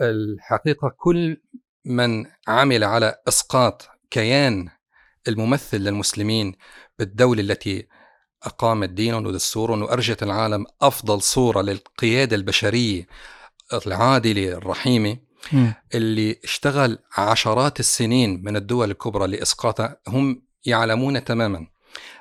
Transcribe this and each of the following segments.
الحقيقة كل من عمل على إسقاط كيان الممثل للمسلمين بالدولة التي أقامت دينا ودستورا وأرجت العالم أفضل صورة للقيادة البشرية العادلة الرحيمة اللي اشتغل عشرات السنين من الدول الكبرى لإسقاطها هم يعلمون تماما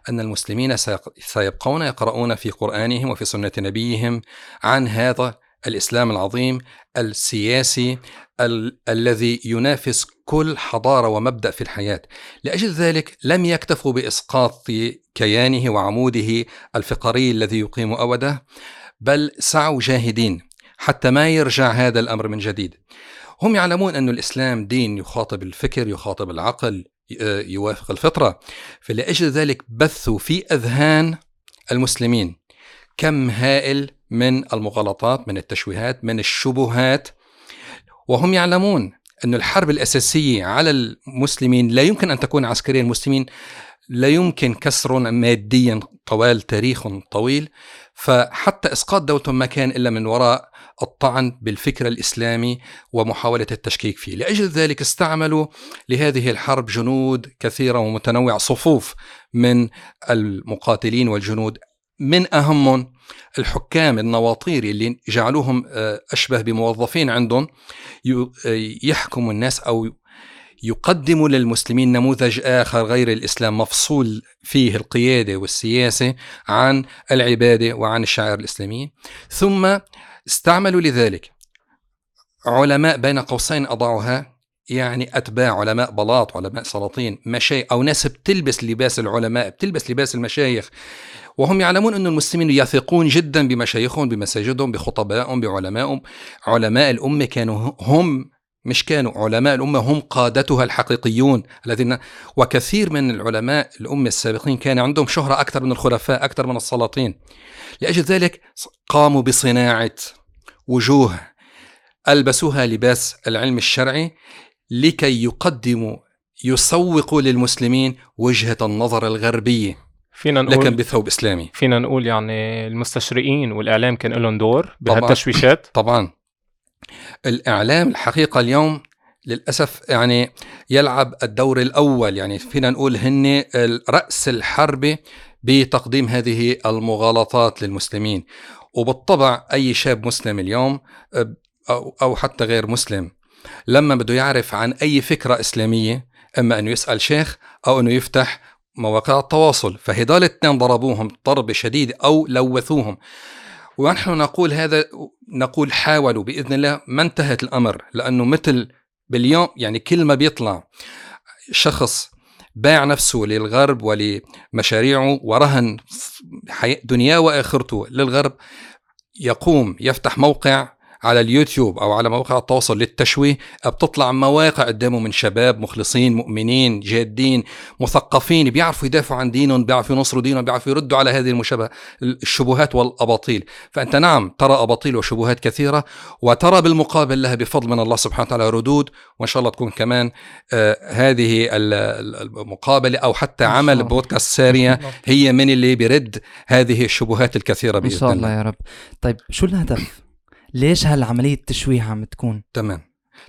أن المسلمين سيبقون يقرؤون في قرآنهم وفي سنة نبيهم عن هذا الإسلام العظيم السياسي ال- الذي ينافس كل حضارة ومبدأ في الحياة. لأجل ذلك لم يكتفوا بإسقاط كيانه وعموده الفقري الذي يقيم أوده بل سعوا جاهدين حتى ما يرجع هذا الأمر من جديد. هم يعلمون أن الإسلام دين يخاطب الفكر يخاطب العقل يوافق الفطرة. فلأجل ذلك بثوا في أذهان المسلمين كم هائل من المغالطات من التشويهات من الشبهات. وهم يعلمون أن الحرب الأساسية على المسلمين لا يمكن أن تكون عسكريا. المسلمين لا يمكن كسرهم ماديا طوال تاريخ طويل. فحتى إسقاط دولتهم ما كان إلا من وراء الطعن بالفكر الإسلامي ومحاولة التشكيك فيه، لأجل ذلك استعملوا لهذه الحرب جنود كثيرة ومتنوعه صفوف من المقاتلين والجنود من أهمهم الحكام النواطير اللي جعلوهم آه، أشبه بموظفين عندهم يحكموا الناس أو يقدم للمسلمين نموذج آخر غير الإسلام مفصول فيه القيادة والسياسة عن العبادة وعن الشعائر الإسلامية. ثم استعملوا لذلك علماء بين قوسين أضعها يعني أتباع علماء بلاط علماء سلاطين مشايخ أو ناس بتلبس لباس العلماء بتلبس لباس المشايخ وهم يعلمون أن المسلمين يثقون جدا بمشايخهم بمساجدهم بخطبائهم بعلمائهم. علماء الأمة كانوا هم مش كانوا علماء الأمة هم قادتها الحقيقيون الذين وكثير من العلماء الأمة السابقين كان عندهم شهرة أكثر من الخلفاء أكثر من السلاطين. لأجل ذلك قاموا بصناعة وجوه ألبسوها لباس العلم الشرعي لكي يقدموا يسوقوا للمسلمين وجهة النظر الغربية. فينا نقول لكن بثوب إسلامي. فينا نقول يعني المستشرقين والإعلام كان لهم دور بهالتشويشات. طبعا. الإعلام الحقيقة اليوم للأسف يعني يلعب الدور الأول يعني فينا نقول هن رأس الحرب بتقديم هذه المغالطات للمسلمين. وبالطبع أي شاب مسلم اليوم أو حتى غير مسلم لما بده يعرف عن أي فكرة إسلامية إما أنه يسأل شيخ أو أنه يفتح مواقع التواصل فهدول الاثنين ضربوهم ضربة شديدة أو لوثوهم. ونحن نقول هذا نقول حاولوا بإذن الله ما انتهت الأمر لأنه مثل باليوم يعني كل ما بيطلع شخص باع نفسه للغرب ولمشاريعه ورهن دنياه وآخرته للغرب يقوم يفتح موقع على اليوتيوب أو على مواقع التواصل للتشويه بتطلع مواقع قدامه من شباب مخلصين مؤمنين جادين مثقفين بيعرفوا يدافعوا عن دينهم بيعرفوا ينصروا دينهم بيعرفوا يردوا على هذه المشابهة الشبهات والأباطيل. فأنت نعم ترى أباطيل وشبهات كثيرة وترى بالمقابل لها بفضل من الله سبحانه وتعالى ردود وإن شاء الله تكون كمان آه هذه المقابلة أو حتى عمل بودكاست ساريه هي من اللي بيرد هذه الشبهات الكثيرة بإذن الله. ان شاء الله يا رب. طيب شو الهدف ليش هالعملية التشويه عم تكون؟ تمام.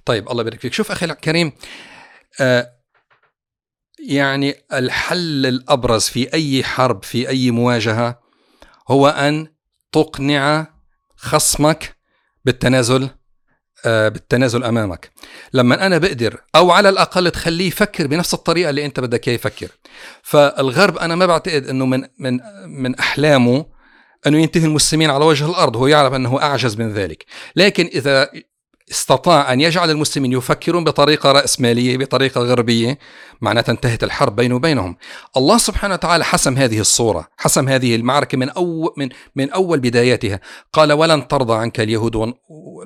طيب الله يبارك فيك. شوف أخي الكريم آه يعني الحل الأبرز في أي حرب في أي مواجهة هو أن تقنع خصمك بالتنازل آه بالتنازل أمامك. لما أنا بقدر أو على الأقل تخليه يفكر بنفس الطريقة اللي أنت بدك إياه يفكر. فالغرب أنا ما بعتقد إنه من من من أحلامه أنه ينتهي المسلمين على وجه الأرض هو يعرف أنه أعجز من ذلك. لكن إذا استطاع أن يجعل المسلمين يفكرون بطريقة رأسمالية بطريقة غربية معناتها انتهت الحرب بينه وبينهم. الله سبحانه وتعالى حسم هذه الصورة حسم هذه المعركة من أول, من, من أول بداياتها قال ولن ترضى عنك اليهود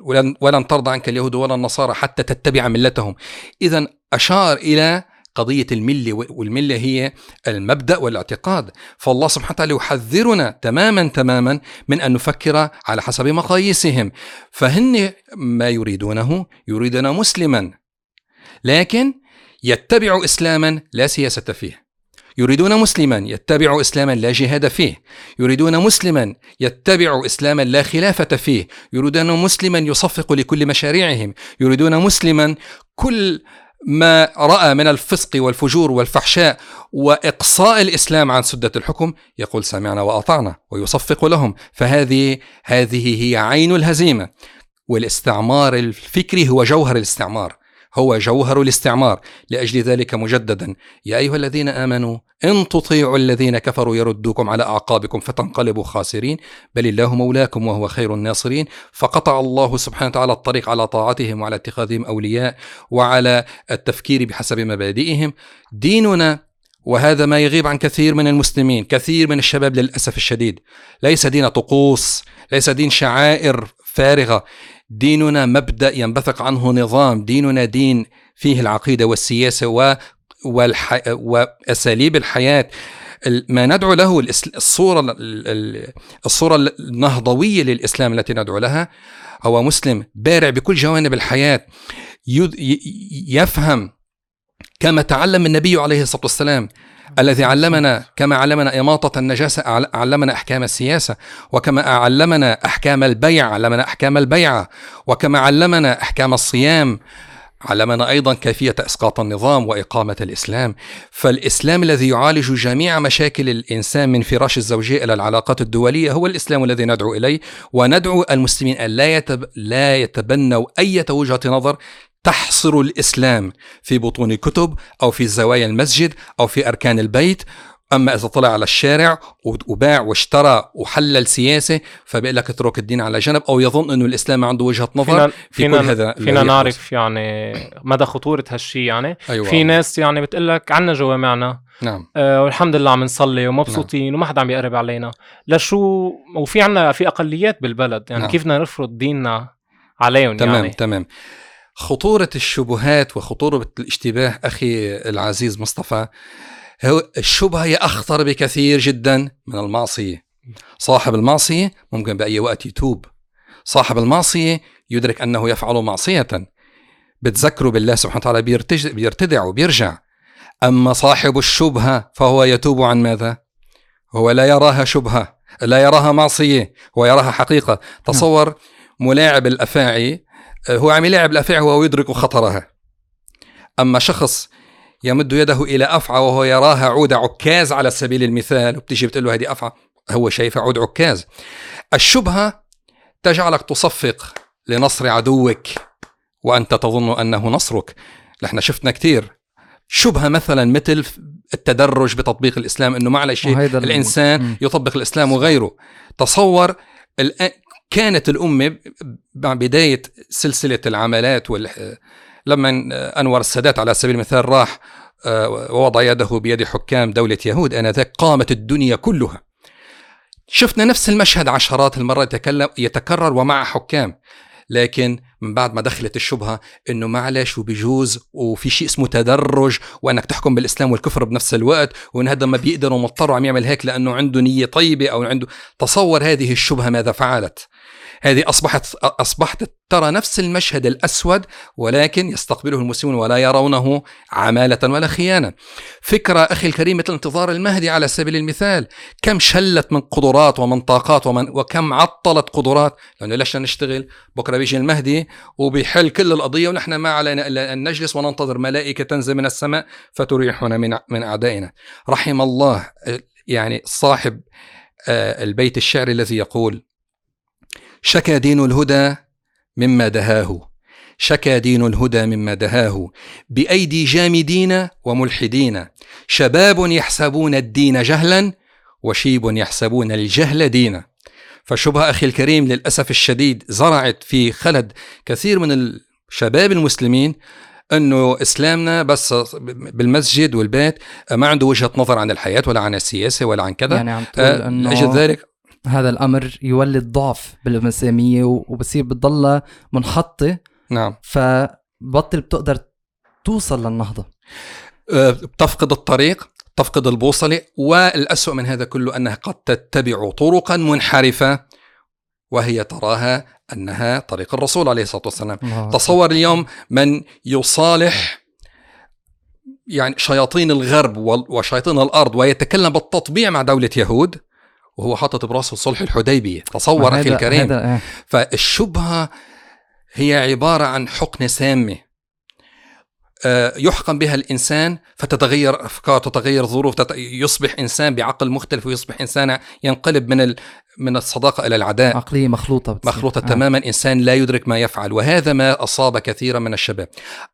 ولن, ولن ترضى عنك اليهود ولا النصارى حتى تتبع ملتهم. إذا أشار إلى قضية الملة والملة هي المبدأ والاعتقاد. فالله سبحانه وتعالى يحذرنا تماما تماما من أن نفكر على حسب مقاييسهم. فهن ما يريدونه يريدنا مسلما لكن يتبع إسلاما لا سياسة فيه. يريدون مسلما يتبع اسلاما لا جهاد فيه. يريدون مسلما يتبع اسلاما لا خلافة فيه. يريدون مسلما يصفق لكل مشاريعهم. يريدون مسلما كل ما رأى من الفسق والفجور والفحشاء وإقصاء الإسلام عن سدة الحكم يقول سمعنا وأطعنا ويصفق لهم. فهذه هذه هي عين الهزيمة والاستعمار الفكري هو جوهر الاستعمار. هو جوهر الاستعمار لأجل ذلك مجددا. يا أيها الذين آمنوا إن تطيعوا الذين كفروا يردوكم على أعقابكم فتنقلبوا خاسرين بل الله مولاكم وهو خير الناصرين. فقطع الله سبحانه وتعالى الطريق على طاعتهم وعلى اتخاذهم أولياء وعلى التفكير بحسب مبادئهم. ديننا وهذا ما يغيب عن كثير من المسلمين كثير من الشباب للأسف الشديد. ليس دين طقوس ليس دين شعائر فارغة. ديننا مبدأ ينبثق عنه نظام ديننا دين فيه العقيدة والسياسة و والح... وأساليب الحياة. ما ندعو له الصورة الصورة النهضوية للإسلام التي ندعو لها هو مسلم بارع بكل جوانب الحياة يفهم كما تعلم النبي عليه الصلاة والسلام الذي علمنا كما علمنا إماطة النجاسة علمنا أحكام السياسة وكما علمنا أحكام البيع علمنا أحكام البيعة وكما علمنا أحكام الصيام علمنا أيضا كيفية إسقاط النظام وإقامة الإسلام، فالإسلام الذي يعالج جميع مشاكل الإنسان من فراش الزوجية إلى العلاقات الدولية هو الإسلام الذي ندعو إليه، وندعو المسلمين أن لا. لا يتبنوا أي وجهه نظر تحصر الإسلام في بطون كتب أو في زوايا المسجد أو في أركان البيت. أما إذا طلع على الشارع وباع واشترى وحلل سياسة فبيقول لك اترك الدين على جنب أو يظن إنه الإسلام عنده وجهة نظر فينا في فينا كل هذا فينا نعرف يعني مدى خطورة هالشيء يعني. أيوة. في ناس يعني بتقول لك عنا جوامعنا نعم. آه والحمد لله عم نصلي ومبسوطين نعم. وما حدا عم يقرب علينا. لشو وفي عنا في أقليات بالبلد يعني نعم. كيف بدنا نفرض ديننا عليهم تمام يعني. تمام. خطورة الشبهات وخطورة الاشتباه أخي العزيز مصطفى هو الشبهة هي أخطر بكثير جدا من المعصية. صاحب المعصية ممكن بأي وقت يتوب. صاحب المعصية يدرك أنه يفعل معصية. بتذكره بالله سبحانه وتعالى بيرتدع وبيرجع. أما صاحب الشبهة فهو يتوب عن ماذا؟ هو لا يراها شبهة لا يراها معصية هو يراها حقيقة. تصور ملاعب الأفاعي هو عم يلعب الأفاعي وهو يدرك خطرها. أما شخص يمد يده إلى أفعى وهو يراها عود عكاز على سبيل المثال وبتيجي بتقول له هذه أفعى هو شايفها عود عكاز. الشبهة تجعلك تصفق لنصر عدوك وأنت تظن أنه نصرك. نحن شفنا كثير شبهة مثلا مثل التدرج بتطبيق ما على شيء الإنسان يطبق الإسلام وغيره. تصور كانت الأمة مع بداية سلسلة العملات وال لما أنور السادات على سبيل المثال راح ووضع يده بيد حكام دولة يهود آنذاك قامت الدنيا كلها. شفنا نفس المشهد عشرات المرات يتكلم يتكرر ومع حكام. لكن من بعد ما دخلت الشبهة إنه معلش وبيجوز وفي شيء اسمه تدرج وإنك تحكم بالإسلام والكفر بنفس الوقت وإن هذا ما بيقدر ومضطر عم يعمل هيك لأنه عنده نية طيبة أو عنده تصور هذه الشبهة ماذا فعلت. هذه اصبحت أصبحت ترى نفس المشهد الأسود ولكن يستقبله المسلمون ولا يرونه عمالة ولا خيانة. فكرة أخي الكريم مثل انتظار المهدي على سبيل المثال، كم شلت من قدرات ومن طاقات ومن وكم عطلت قدرات، لأنه ليش نشتغل؟ بكرة بيجي المهدي وبيحل كل القضية ونحن ما علينا إلا أن نجلس وننتظر ملائكة تنزل من السماء فتريحنا من من أعدائنا. رحم الله يعني صاحب البيت الشعري الذي يقول شكى دين الهدى مما دهاه. شكى دين الهدى مما دهاه. بأيدي جامدين وملحدين. شباب يحسبون الدين جهلا وشيب يحسبون الجهل دينا. فشبهه أخي الكريم للأسف الشديد زرعت في خلد كثير من الشباب المسلمين انه إسلامنا بس بالمسجد والبيت ما عنده وجهة نظر عن الحياة ولا عن السياسة ولا عن كذا. يعني عم تقول إنه لأجل ذلك هذا الأمر يولد ضعف بالمسامية وبصير بتضلها منحطة. نعم. فبطل بتقدر توصل للنهضة. بتفقد الطريق تفقد البوصلة والاسوء من هذا كله أنها قد تتبع طرقا منحرفة وهي تراها أنها طريق الرسول عليه الصلاة والسلام. تصور اليوم من يصالح يعني شياطين الغرب وشياطين الأرض ويتكلم بالتطبيع مع دولة يهود وهو حاطط براسه صلح الحديبية تصور أخي الكريم هذا إيه. فالشبهة هي عبارة عن حقنه سامة آه، يحقن بها الإنسان فتتغير أفكار تتغير ظروف. يصبح إنسان بعقل مختلف ويصبح إنسان ينقلب من ال... من الصداقة إلى العداء عقلية مخلوطة بتصير. مخلوطة آه. تماما إنسان لا يدرك ما يفعل وهذا ما أصاب كثيرا من الشباب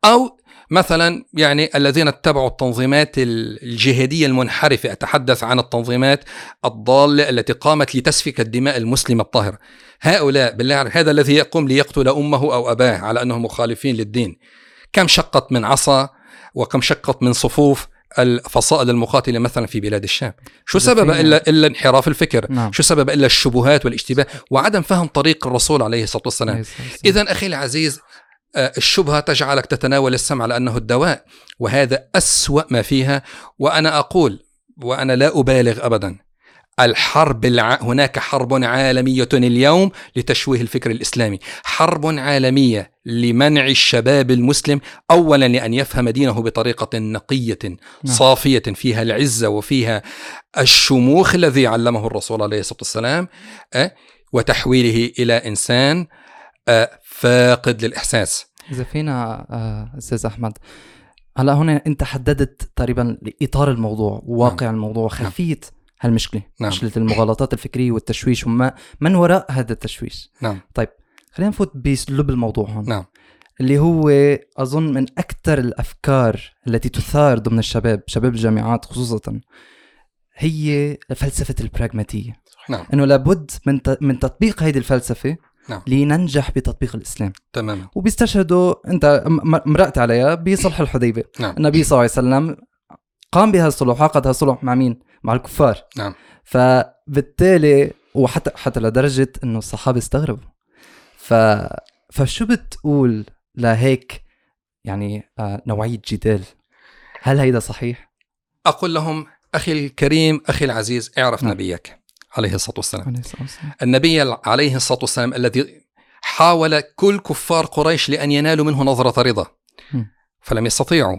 أو مثلا يعني الذين اتبعوا التنظيمات ال- الجهادية المنحرفة أتحدث عن التنظيمات الضالة التي قامت لتسفك الدماء المسلمة الطاهرة هؤلاء بالله هذا الذي يقوم ليقتل أمه أو أباه على أنهم مخالفين للدين. كم شقت من عصا وكم شقت من صفوف الفصائل المقاتلة مثلا في بلاد الشام؟ شو سبب إلا, إلا انحراف الفكر؟ نعم. شو سبب إلا الشبهات والاشتباه وعدم فهم طريق الرسول عليه الصلاة والسلام. إذا أخي العزيز الشبهة تجعلك تتناول السمع لأنه الدواء وهذا أسوأ ما فيها. وأنا أقول وأنا لا أبالغ أبدا الحرب الع... هناك حرب عالمية اليوم لتشويه الفكر الإسلامي. حرب عالمية لمنع الشباب المسلم أولا لأن يفهم دينه بطريقة نقية صافية فيها العزة وفيها الشموخ الذي علمه الرسول عليه الصلاة والسلام آه، وتحويله إلى إنسان آه، فاقد للإحساس. إذا فينا آه، أستاذ أحمد هلا هون أنت حددت تقريبا اطار الموضوع وواقع الموضوع وخلفيه هالمشكلة نعم. مشكلة المغالطات الفكرية والتشويش وما من وراء هذا التشويش؟ نعم. خلينا نفوت بلب الموضوع هون. نعم. اللي هو أظن من أكثر الأفكار التي تثار ضمن الشباب شباب الجامعات خصوصا هي فلسفة البراغماتيه نعم. إنه لابد من من تطبيق هذه الفلسفة نعم. لننجح بتطبيق الإسلام تماما وبيستشهدوا أنت مرقت عليها بصلح الحديبيه نعم النبي صلى الله عليه وسلم قام بهذا الصلح عقد هذا الصلح مع مين؟ مع الكفار نعم فبالتالي وحتى حتى لدرجة إنه الصحابة استغربوا ف فشو بتقول لهيك يعني آه نوعية جدال؟ هل هيدا صحيح؟ أقول لهم أخي الكريم أخي العزيز اعرف نعم. نبيك عليه الصلاة والسلام. عليه الصلاة والسلام. النبي عليه الصلاة والسلام الذي حاول كل كفار قريش لأن ينالوا منه نظرة رضا. فلم يستطيعوا.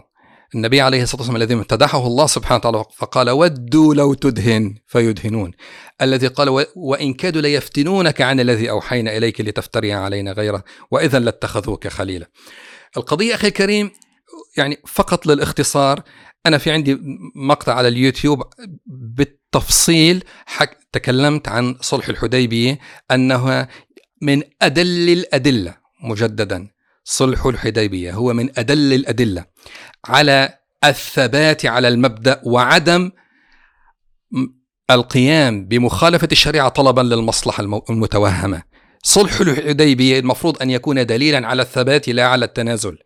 النبي عليه الصلاة والسلام الذي امتدحه الله سبحانه وتعالى فقال ودوا لو تدهن فيدهنون. الذي قال وإن كادوا ليفتنونك عن الذي أوحينا إليك لتفتري علينا غيره وإذا لاتخذوك خليلا. القضية أخي الكريم يعني فقط للاختصار أنا في عندي مقطع على اليوتيوب بالتفصيل حك تكلمت عن صلح الحديبية أنها من أدل الأدلة مجددا. صلح الحديبية هو من أدل الأدلة على الثبات على المبدأ وعدم القيام بمخالفة الشريعة طلبا للمصلحة المتوهمة. صلح الحديبية المفروض أن يكون دليلا على الثبات لا على التنازل.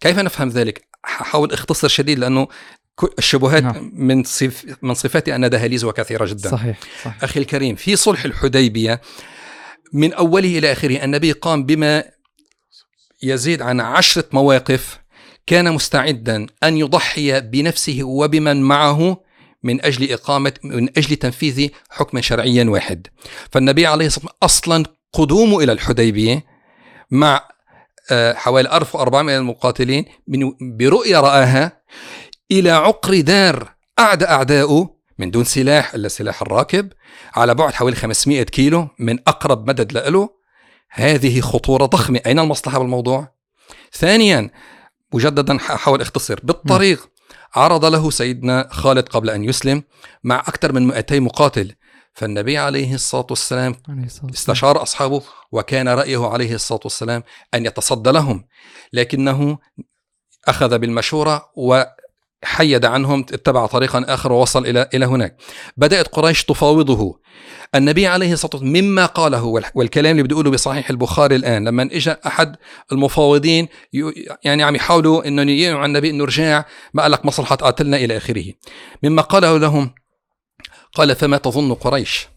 كيف نفهم ذلك؟ حاول اختصر شديد لأنه الشبهات نعم. من صف من صفاتي أن دهاليزها كثيرة جدا. صحيح صحيح. أخي الكريم في صلح الحديبية من أوله إلى آخره النبي قام بما يزيد عن عشرة مواقف كان مستعدا أن يضحي بنفسه وبمن معه من أجل إقامة من أجل تنفيذ حكم شرعي واحد. فالنبي عليه الصلاة والسلام أصلا قدومه إلى الحديبية مع آه، حوالي 1400 من المقاتلين برؤية رآها إلى عقر دار. أعدى أعداؤه من دون سلاح إلا سلاح الراكب على بعد حوالي 500 كيلو من أقرب مدد له هذه خطورة ضخمة. أين المصلحة بالموضوع؟ ثانيا مجددا حاول اختصر بالطريق عرض له سيدنا خالد قبل أن يسلم مع أكثر من 200 مقاتل. فالنبي عليه الصلاة والسلام عليه الصلاة والسلام. استشار أصحابه وكان رأيه عليه الصلاة والسلام أن يتصدى لهم. لكنه أخذ بالمشورة وحيد عنهم اتبع طريقا آخر ووصل إلى إلى هناك. بدأت قريش تفاوضه. النبي عليه الصلاة والسلام مما قاله وال- والكلام اللي بتقوله بصحيح البخاري الآن لما إجا أحد المفاوضين يعني عم يحاولوا أنه يقنعوا النبي أنه رجع ما قال لك مصلحة قاتلنا إلى آخره. مما قاله لهم قال فما تظن قريش؟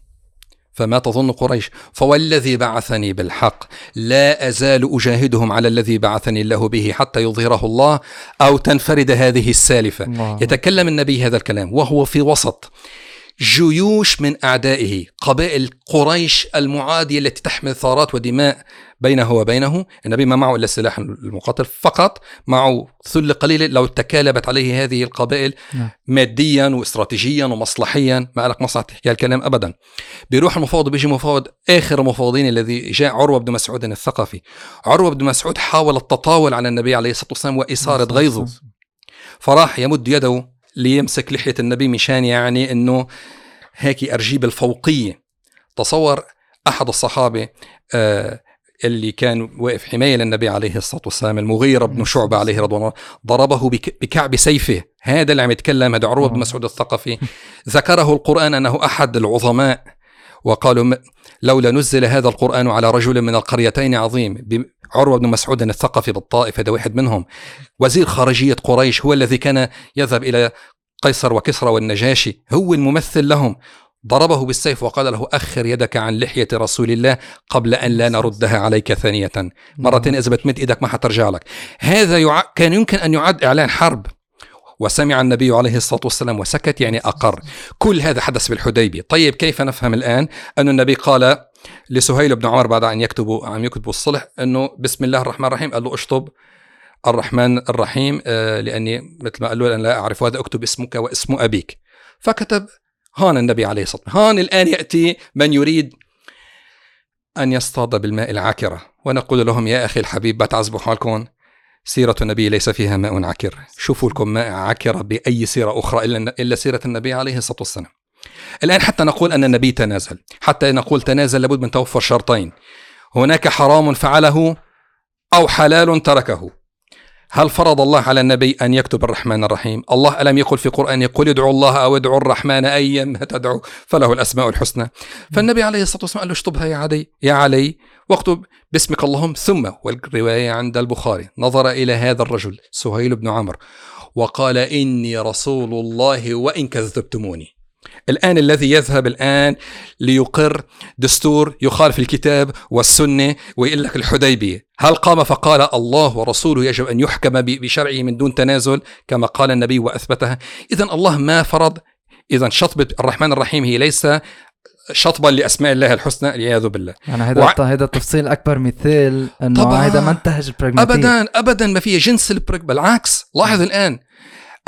فما تظن قريش. فوالذي بعثني بالحق لا أزال أجاهدهم على الذي بعثني الله به حتى يظهره الله أو تنفرد هذه السالفة. الله. يتكلم النبي هذا الكلام وهو في وسط جيوش من أعدائه قبائل قريش المعادية التي تحمل ثارات ودماء. بينه وبينه. النبي ما معه إلا السلاح المقاتل فقط معه ثل قليل لو تكالبت عليه هذه القبائل نعم. ماديا واستراتيجيا ومصلحيا. ما لك مصلحة تحكي هالكلام أبدا. بيروح المفاوض بيجي مفاوض آخر المفاوضين الذي جاء عروة بن مسعود الثقفي. عروة بن مسعود حاول التطاول على النبي عليه الصلاة والسلام وإثارة غيظه. فراح يمد يده ليمسك لحية النبي مشان يعني أنه هيك أرجيب الفوقية. تصور أحد الصحابة آه اللي كان واقف حماية للنبي عليه الصلاة والسلام المغيرة بن شعبة عليه رضوان الله ضربه بك بكعب سيفه. هذا اللي عم يتكلم هذا عروة بن مسعود الثقفي. ذكره القرآن أنه أحد العظماء وقالوا لولا نزل هذا القرآن على رجل من القريتين عظيم عروة بن مسعود الثقفي بالطائف هذا واحد منهم. وزير خارجية قريش هو الذي كان يذهب إلى قيصر وكسرى والنجاشي هو الممثل لهم. ضربه بالسيف وقال له أخر يدك عن لحية رسول الله قبل أن لا نردها عليك ثانية. مرتين إذا بتمد إيدك ما حترجع لك. هذا يع... كان يمكن أن يعد إعلان حرب. وسمع النبي عليه الصلاة والسلام وسكت يعني أقر. كل هذا حدث بالحديبية. طيب كيف نفهم الآن أن النبي قال لسهيل بن عمر بعد أن يكتبوا عم يكتبوا الصلح أنه بسم الله الرحمن الرحيم؟ قال له أشطب الرحمن الرحيم آه، لأني مثل ما قال له أنا لا أعرف هذا أكتب اسمك واسم أبيك. فكتب هان النبي عليه الصلاة والسلام. هان الآن يأتي من يريد أن يصطاد بالماء العاكرة. ونقول لهم يا أخي الحبيب بتعذبوا حالكم. سيرة النبي ليس فيها ماء عكر شوفوا لكم ماء عكر بأي سيرة أخرى إلا, إلا سيرة النبي عليه الصلاة والسلام. الآن حتى نقول أن النبي تنازل. حتى نقول تنازل لابد من توفر شرطين. هناك حرام فعله أو حلال تركه. هل فرض الله على النبي أن يكتب الرحمن الرحيم؟ الله ألم يقل في قرآن يقول ادعوا الله أو ادعوا الرحمن أيا ما تدعو فله الأسماء الحسنى. فالنبي عليه الصلاة والسلام قال له اشطبها يا علي يا علي واكتب باسمك اللهم. ثم والرواية عند البخاري نظر إلى هذا الرجل سهيل بن عمرو وقال إني رسول الله وإن كذبتموني. الآن الذي يذهب الآن ليقر دستور يخالف الكتاب والسنة ويقول لك الحديبية. هل قام فقال الله ورسوله يجب أن يحكم بشرعه من دون تنازل؟ كما قال النبي وأثبتها. إذا الله ما فرض؟ إذا شطبة الرحمن الرحيم هي ليس شطبا لأسماء الله الحسنى والعياذ بالله. يعني هذا وع- هذا التفصيل أكبر مثال إنه. هذا منتهج البراغماتيه ابدا ابدا ما فيه جنس البرك بالعكس لاحظ الآن.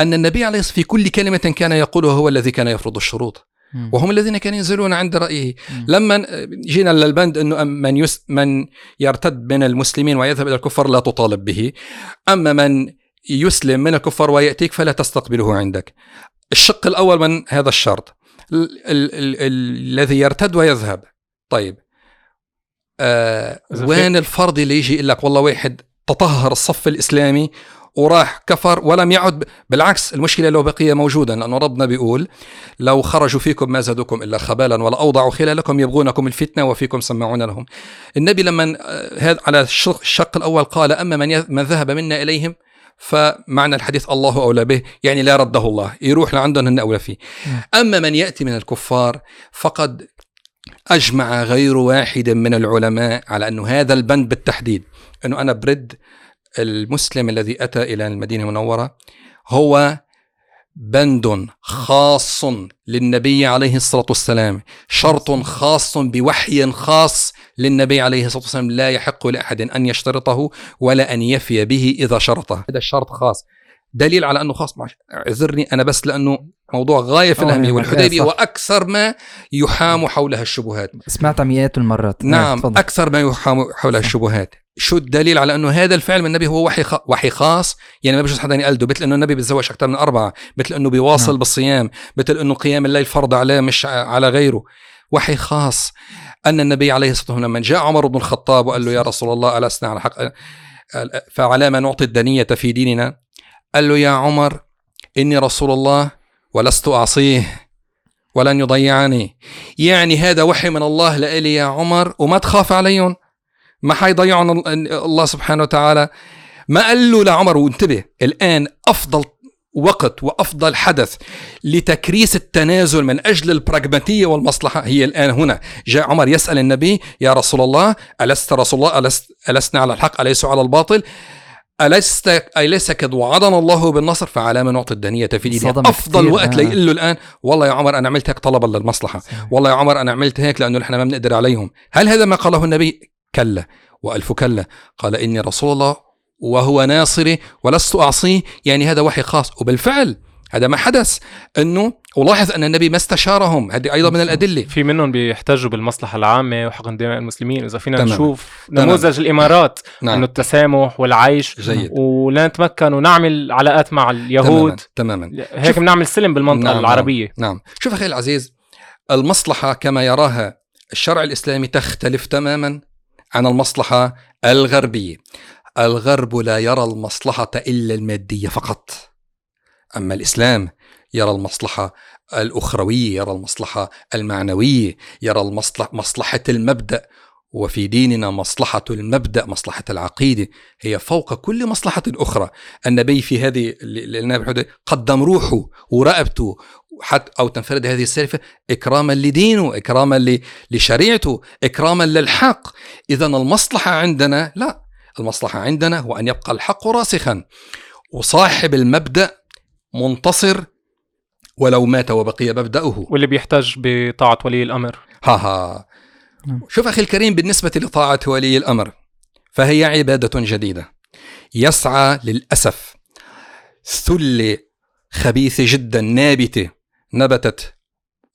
أن النبي عليه الصلاة في كل كلمة كان يقولها هو الذي كان يفرض الشروط. وهم الذين كانوا ينزلون عند رأيه. مم. لما جينا للبند أنه من يس من يرتد من المسلمين ويذهب إلى الكفار لا تطالب به. أما من يسلم من الكفار ويأتيك فلا تستقبله عندك. الشق الأول من هذا الشرط. ال- ال- ال- ال- الذي يرتد ويذهب. طيب. آه وين الفرض اللي يجي يقول لك والله واحد تطهر الصف الإسلامي وراح كفر ولم يعد بالعكس المشكلة لو بقيه موجودا لأنه ربنا بيقول لو خرجوا فيكم ما زادوكم إلا خبالا ولا أوضعوا خلالكم يبغونكم الفتنة وفيكم سماعون لهم. النبي لما آه، هذا على الشق, الأول قال أما من من ذهب منا إليهم فمعنى الحديث الله أولى به يعني لا رده الله يروح لعندهم هن أولى فيه. أما من يأتي من الكفار فقد أجمع غير واحد من العلماء على انه هذا البند بالتحديد أنه أنا برد المسلم الذي أتى إلى المدينة المنورة هو بند خاص للنبي عليه الصلاة والسلام، شرط خاص بوحي خاص للنبي عليه الصلاة والسلام لا يحق لأحد أن يشترطه ولا أن يفي به إذا شرطه، هذا الشرط خاص. دليل على أنه خاص معش. اعذرني أنا بس لأنه موضوع غاية في آه، الأهمية والحديبية. وأكثر ما يحام حولها الشبهات. سمعتها مئات المرات نعم تفضل. أكثر ما يحام حولها الشبهات شو الدليل على أنه هذا الفعل من النبي هو وحي خ... وحي خاص يعني ما بيجوز حدا يقلده مثل أنه النبي بيتزوج أكثر من أربعة مثل أنه بيواصل نعم. بالصيام مثل أنه قيام الليل فرض عليه مش على غيره وحي خاص أن النبي عليه الصلاة والسلام لما جاء عمر بن الخطاب وقال له يا رسول الله ألسنا على حق فعلى ما نعطي الدنية في ديننا قال له يا عمر إني رسول الله ولست أعصيه ولن يضيعني. يعني هذا وحي من الله لإلي يا عمر وما تخاف عليهم ما حيضيعهم ال- الله سبحانه وتعالى. ما قال له لعمر وانتبه الآن أفضل وقت وأفضل حدث لتكريس التنازل من أجل البراغماتية والمصلحة هي الآن هنا. جاء عمر يسأل النبي يا رسول الله ألست رسول الله ألست ألسنا على الحق أليس على الباطل؟ ألست أليس قد وعدنا الله بالنصر؟ فعلى ما نعطي الدنيا في أفضل وقت آه. ليقول له الآن. والله يا عمر أنا عملت هيك طلبا للمصلحة. صحيح. والله يا عمر أنا عملت هيك لأنه نحن ما بنقدر عليهم. هل هذا ما قاله النبي؟ كلا. وألف كلا. قال إني رسول الله وهو ناصري ولست أعصيه. يعني هذا وحي خاص. وبالفعل هذا ما حدث أنه ولاحظ أن النبي ما استشارهم. هذه أيضا من الأدلة. في منهم بيحتجوا بالمصلحة العامة وحقن دماء المسلمين. إذا فينا تمام. نشوف تمام. نموذج الإمارات إنه نعم التسامح والعيش. جيد. ولا نتمكن ونعمل علاقات مع اليهود. تماما, تماما. هيك بنعمل سلم بالمنطقة نعم، العربية. نعم. شوف أخي العزيز المصلحة كما يراها الشرع الإسلامي تختلف تماما عن المصلحة الغربية. الغرب لا يرى المصلحة إلا المادية فقط. أما الإسلام يرى المصلحة الأخروية يرى المصلحة المعنوية يرى المصلحة مصلحة المبدأ وفي ديننا مصلحة المبدأ مصلحة العقيدة هي فوق كل مصلحة أخرى. النبي في هذه بالحدود قدم روحه ورقبته حتى أو تنفرد هذه السالفة إكراما لدينه إكراما لشريعته إكراما للحق. إذا المصلحة عندنا لا المصلحة عندنا هو أن يبقى الحق راسخا. وصاحب المبدأ منتصر ولو مات وبقي مبدأه. واللي بيحتج بطاعة ولي الأمر. ها ها. نعم. شوف أخي الكريم بالنسبة لطاعة ولي الأمر فهي عبادة جديدة. يسعى للأسف ثلة خبيثة جدا نابتة نبتت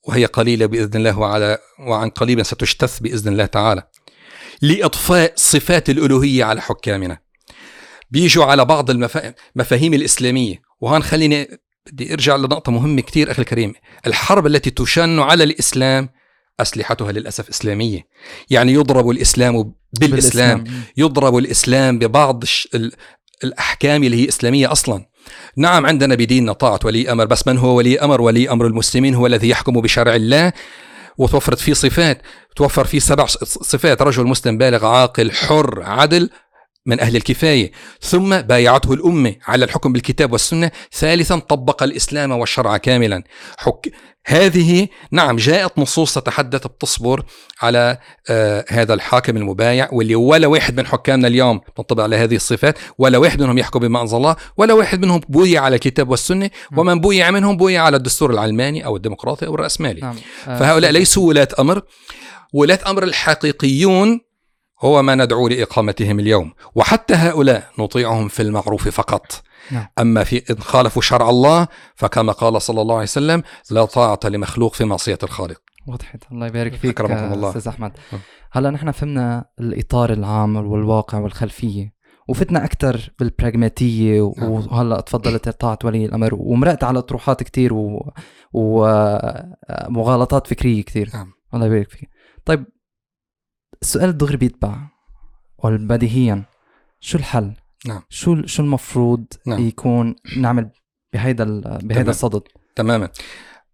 وهي قليلة بإذن الله وعلى وعن قريب ستجتث بإذن الله تعالى لإطفاء صفات الألوهية على حكامنا. بيجوا على بعض المفاهيم الإسلامية. وهون خليني بدي ارجع لنقطة مهمة كتير أخي الكريم. الحرب التي تشن على الإسلام أسلحتها للأسف إسلامية. يعني يضرب الإسلام بالإسلام. يضرب الإسلام ببعض الش- ال- الأحكام اللي هي إسلامية أصلا. نعم عندنا بديننا طاعة ولي أمر بس من هو ولي أمر؟ ولي أمر المسلمين هو الذي يحكم بشرع الله. وتوفرت فيه صفات. توفر فيه سبع صفات. رجل مسلم بالغ عاقل حر عدل. من أهل الكفاية. ثم بايعته الأمة على الحكم بالكتاب والسنة. ثالثا طبق الإسلام والشرع كاملا. حك... هذه نعم جاءت نصوص تتحدث بتصبر على آه هذا الحاكم المبايع واللي ولا واحد من حكامنا اليوم تنطبق على هذه الصفات. ولا واحد منهم يحكم بما أنزل الله. ولا واحد منهم بويع على الكتاب والسنة. ومن بويع منهم بويع على الدستور العلماني أو الديمقراطي أو الرأسمالي. نعم. آه، فهؤلاء ليسوا ولاة أمر. ولاة أمر الحقيقيون هو ما ندعو لإقامتهم اليوم وحتى هؤلاء نطيعهم في المعروف فقط نعم. أما في إن خالفوا شرع الله فكما قال صلى الله عليه وسلم لا طاعة لمخلوق في معصية الخالق وضحت الله يبارك فيك. أستاذ أحمد نعم. هلا نحن فهمنا الإطار العام والواقع والخلفية وفتنا أكثر بالبراغماتيه نعم. وهلا تفضلت طاعه ولي الأمر ومرقت على طروحات كثير ومغالطات فكرية كثير نعم. الله يبارك فيك طيب السؤال الدغري بيتبع والبديهيا شو الحل؟ نعم. شو شو المفروض نعم. يكون نعمل بهيدا بهيدا. الصدد؟ تماما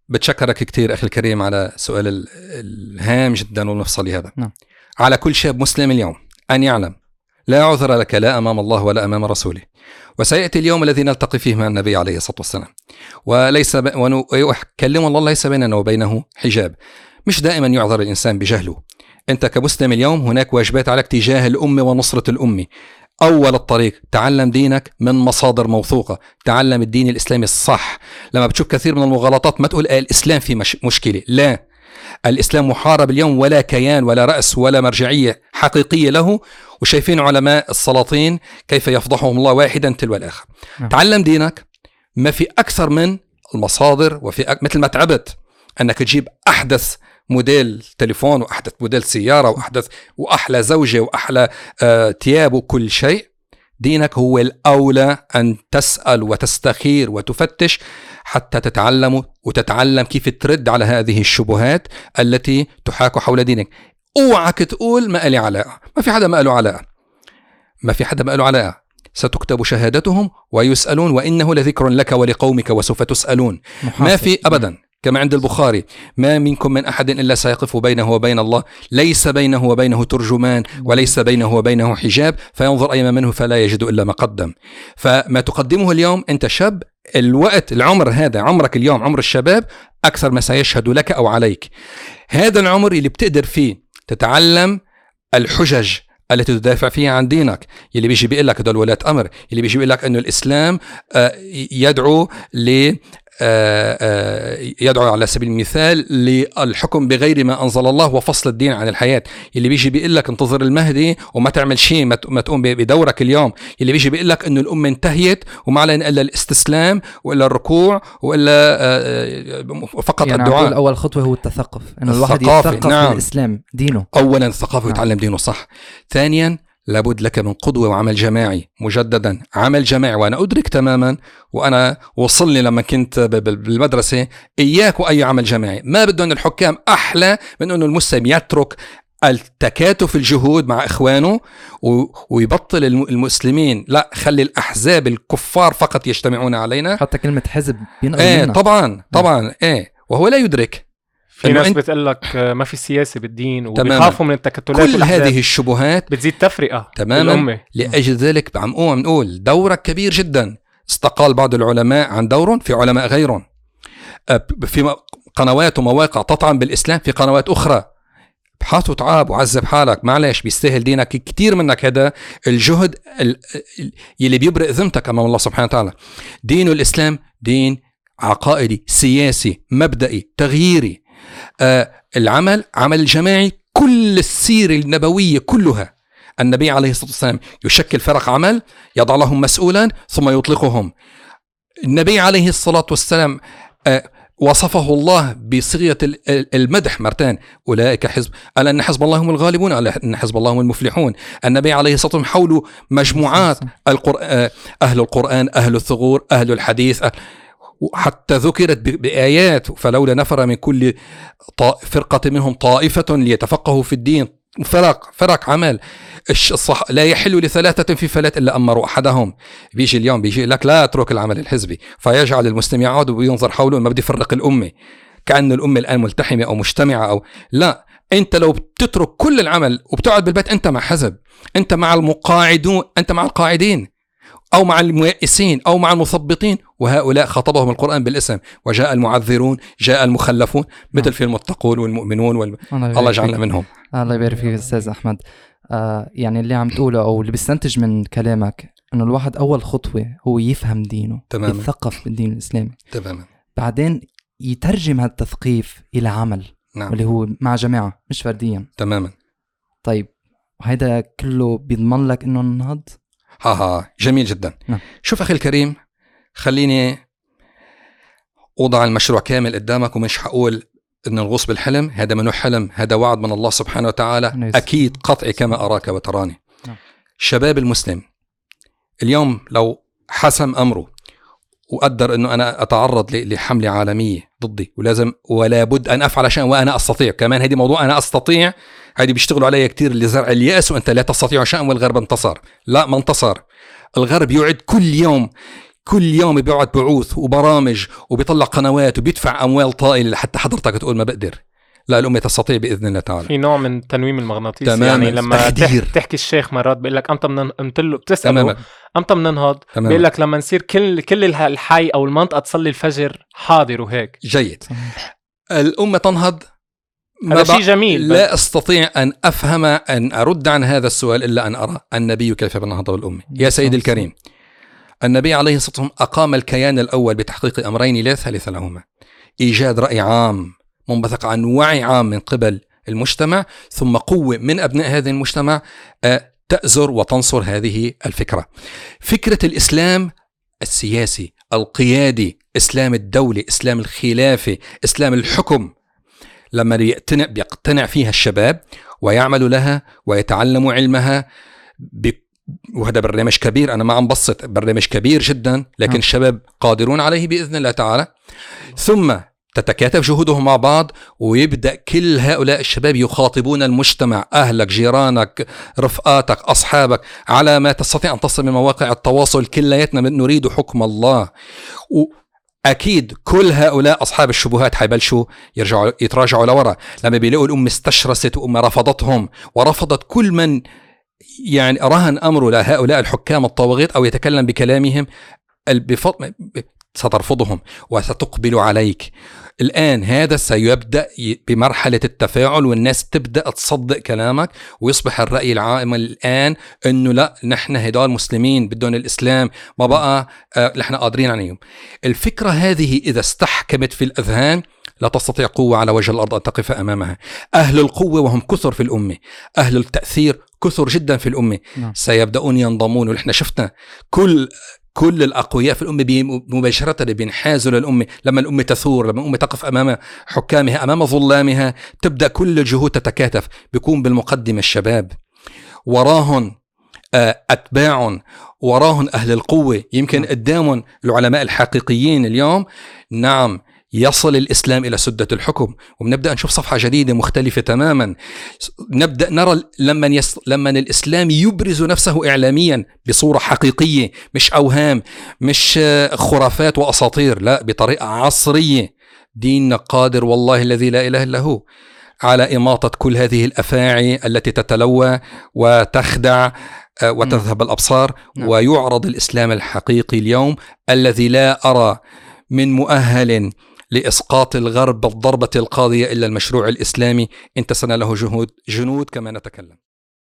بتشكرك كثير أخي الكريم على سؤال ال- الهام جدا والمفصلي هذا نعم. على كل شاب مسلم اليوم أن يعلم لا عذر لك لا أمام الله ولا أمام رسوله وسيأتي اليوم الذي نلتقي فيه مع النبي عليه الصلاة والسلام وليس ب... ويكلم الله ليس بيننا وبينه حجاب مش دائما يعذر الإنسان بجهله أنت كمسلم اليوم هناك واجبات عليك تجاه الأمة ونصرة الأمة أول الطريق تعلم دينك من مصادر موثوقة. تعلم الدين الإسلامي الصح. لما بتشوف كثير من المغالطات ما تقول آه الإسلام في مش... مشكلة. لا. الإسلام محارب اليوم ولا كيان ولا رأس ولا مرجعية حقيقية له. وشايفين علماء السلاطين كيف يفضحهم الله واحدا تلو الآخر. نعم. تعلم دينك ما في أكثر من المصادر وفي أك... مثل ما تعبت أنك تجيب أحدث موديل تليفون وأحدث موديل سيارة وأحدث وأحلى زوجة وأحلى آه تياب وكل شيء دينك هو الأولى أن تسأل وتستخير وتفتش حتى تتعلم وتتعلم كيف ترد على هذه الشبهات التي تحاك حول دينك. أوعك تقول ما لي علاقة ما في حدا ما له علاقة ما في حدا ما له علاقة ستكتب شهادتهم ويسألون وإنه لذكر لك ولقومك وسوف تسألون. ما محاسب. في أبدا. كما عند البخاري ما منكم من أحد إلا سيقف بينه وبين الله ليس بينه وبينه ترجمان وليس بينه وبينه حجاب فينظر أيما منه فلا يجد إلا ما قدم فما تقدمه اليوم أنت شاب الوقت العمر هذا عمرك اليوم عمر الشباب أكثر ما سيشهد لك أو عليك. هذا العمر اللي بتقدر فيه تتعلم الحجج التي تدافع فيها عن دينك. اللي بيجي بيقول لك هدول ولاة أمر اللي بيجي بيقول لك أنه الإسلام آه، يدعو يدعو على سبيل المثال للحكم بغير ما أنزل الله وفصل الدين عن الحياة اللي بيجي بيقول لك انتظر المهدي وما تعمل شيء ما تقوم بدورك اليوم اللي بيجي بيقول لك إنه الأمة انتهيت وما علينا إلا الاستسلام وإلا الركوع وإلا آه، آه، فقط يعني الدعاء أول خطوة هو التثقف إنه الواحد يتثقف نعم. بالإسلام دينه اولا الثقافة نعم. ويتعلم دينه صح ثانيا لابد لك من قدوة وعمل جماعي مجددا. عمل جماعي وأنا أدرك تماما وأنا وصلني لما كنت ب- ب- بالمدرسة إياك وأي عمل جماعي. ما بده إن الحكام أحلى من إنه المسلم يترك التكاتف الجهود مع إخوانه ويبطل الم- المسلمين. لا خلي الأحزاب الكفار فقط يجتمعون علينا. حتى كلمة حزب بينقل إيه منها طبعا طبعا إيه. وهو لا يدرك. في ناس بتقول لك ما في سياسة بالدين. وبيخافوا من التكتلات كل. هذه الشبهات بتزيد تفرقة تماماً. بالأمة. لأجل ذلك عم عم نقول دورك كبير جدا استقال بعض العلماء عن دورهم في علماء غيرهم في قنوات ومواقع تطعن بالإسلام في قنوات أخرى ابحث وتعاب وعذب حالك معلش بيستاهل دينك كتير منك هذا الجهد ال- ال- يلي بيبرئ ذمتك أمام الله سبحانه وتعالى دين الإسلام دين عقائدي سياسي مبدئي تغييري العمل عمل جماعي كل السيرة النبوية كلها. النبي عليه الصلاة والسلام يشكل فرق عمل يضع لهم مسؤولا ثم يطلقهم. النبي عليه الصلاة والسلام آه، وصفه الله بصيغة ال- ال- المدح مرتين. أولئك حزب ألا أن حزب الله هم الغالبون ألا أن حزب الله هم المفلحون. النبي عليه الصلاة والسلام حوله مجموعات القر... آه، أهل القرآن أهل الثغور أهل الحديث أهل... حتى ذكرت بآيات فلولا نفر من كل فرقة منهم طائفة ليتفقهوا في الدين. فرق فرق عمل. الصح لا يحل لثلاثة في فلاة إلا أمروا أحدهم. بيجي اليوم بيجي لك لا أترك العمل الحزبي. فيجعل المسلم يعود وينظر حوله ما بدي يفرق الأمة. كأن الأمة الآن ملتحمة أو مجتمعة أو لا. أنت لو بتترك كل العمل وبتقعد بالبيت أنت مع حزب. أنت مع المقاعدون أنت مع القاعدين. أو مع الميئسين أو مع المثبطين. وهؤلاء خاطبهم القرآن بالاسم. وجاء المعذرون جاء المخلفون مثل. في المتقون والمؤمنون وال... الله. يجعلنا منهم. الله يبارك فيك أستاذ أحمد. آه يعني اللي عم تقوله أو اللي بيستنتج من كلامك إنه الواحد أول خطوة هو يفهم دينه تماماً. يتثقف بالدين الإسلامي. تماما. بعدين يترجم هالتثقيف إلى عمل نعم. واللي هو مع جماعة مش فرديا. تماما. طيب وهيدا كله بيضمن لك إنه ننهض ها ها جميل جدا نعم. شوف أخي الكريم خليني أوضع المشروع كامل قدامك ومش حقول إن نغوص بالحلم هذا منه حلم هذا وعد من الله سبحانه وتعالى يسلمك. أكيد قطعي كما أراك وتراني نعم. شباب المسلم اليوم لو حسم أمره وقدر إنه أنا أتعرض لحملة عالمية ضدي ولازم ولا بد أن أفعل شيئا وأنا أستطيع. كمان هذه موضوع أنا أستطيع هذه بيشتغلوا علي كثير لزرع اليأس وأنت لا تستطيع شيئا والغرب انتصر. لا ما انتصر. الغرب يعد كل يوم كل يوم بيقعد بعوث وبرامج وبيطلع قنوات وبيدفع أموال طائلة لحتى حضرتك تقول ما بقدر. لا الامه تستطيع بإذن الله تعالى. في نوع من تنويم المغناطيس تماماً. يعني لما تخدير. تح- تحكي الشيخ مرات بيقول لك إمتى بدنا قمت له بتسأله تماما. إمتى بدنا ننهض تماما. بيقول لك لما نصير كل كل الح- الحي أو المنطقة تصلي الفجر حاضر وهيك. جيد. الامه تنهض. هذا شيء جميل لا أستطيع أن أفهم أن أرد عن هذا السؤال إلا أن أرى النبي كيف بنهض بالامه يا سيدي الكريم النبي عليه الصلاة والسلام أقام الكيان الأول بتحقيق أمرين لا ثالث لهما. إيجاد رأي عام. منبثق عن وعي عام من قبل المجتمع ثم قوة من أبناء هذا المجتمع آه، تأزر وتنصر هذه الفكرة فكرة الإسلام السياسي القيادي إسلام الدولة إسلام الخلافة إسلام الحكم لما بيقتنع بيقتنع فيها الشباب ويعملوا لها ويتعلموا علمها. وهذا برنامج كبير أنا ما عم بسط برنامج كبير جدا لكن نعم. الشباب قادرون عليه بإذن الله تعالى ثم تتكاتف جهودهم مع بعض ويبدأ كل هؤلاء الشباب يخاطبون المجتمع أهلك جيرانك رفقاتك أصحابك على ما تستطيع أن تصل من مواقع التواصل كلياتنا نريد حكم الله. وأكيد كل هؤلاء أصحاب الشبهات حيبلشوا يرجعوا يتراجعوا لورا. لما بيلاقوا الامه استشرست وامه رفضتهم ورفضت كل من يعني رهن أمره لهؤلاء الحكام الطواغيت أو يتكلم بكلامهم بفضل سترفضهم وستقبل عليك. الآن هذا سيبدأ بمرحلة التفاعل والناس تبدأ تصدق كلامك ويصبح الرأي العام الآن أنه لا نحن هدول مسلمين بدون الإسلام ما بقى آه، نحن قادرين عليهم. الفكرة هذه إذا استحكمت في الأذهان لا تستطيع قوة على وجه الأرض أن تقف أمامها. أهل القوة وهم كثر في الأمة. أهل التأثير كثر جدا في الأمة. نعم. سيبدأون ينضمون ونحن شفنا كل كل الأقوياء في الأمة بي- مباشرة بينحازوا للأمة. لما الأمة تثور لما الأمة تقف أمام حكامها أمام ظلامها تبدأ كل الجهود تتكاتف. بيكون بالمقدمة الشباب. وراهم آه، أتباع وراهم أهل القوة. يمكن نعم. قدامهم العلماء الحقيقيين اليوم. نعم يصل الإسلام إلى سدة الحكم. وبنبدأ نشوف صفحة جديدة مختلفة تماما. نبدأ نرى لما يس... لما الإسلام يبرز نفسه إعلاميا بصورة حقيقية مش أوهام مش خرافات وأساطير لا بطريقة عصرية. ديننا قادر والله الذي لا إله إلا هو على إماطة كل هذه الأفاعي التي تتلوى وتخدع آه، وتذهب الأبصار. نعم. ويعرض الإسلام الحقيقي اليوم الذي لا أرى من مؤهل لإسقاط الغرب بالضربة القاضية إلا المشروع الإسلامي. انتسن له جهود جنود كما نتكلم.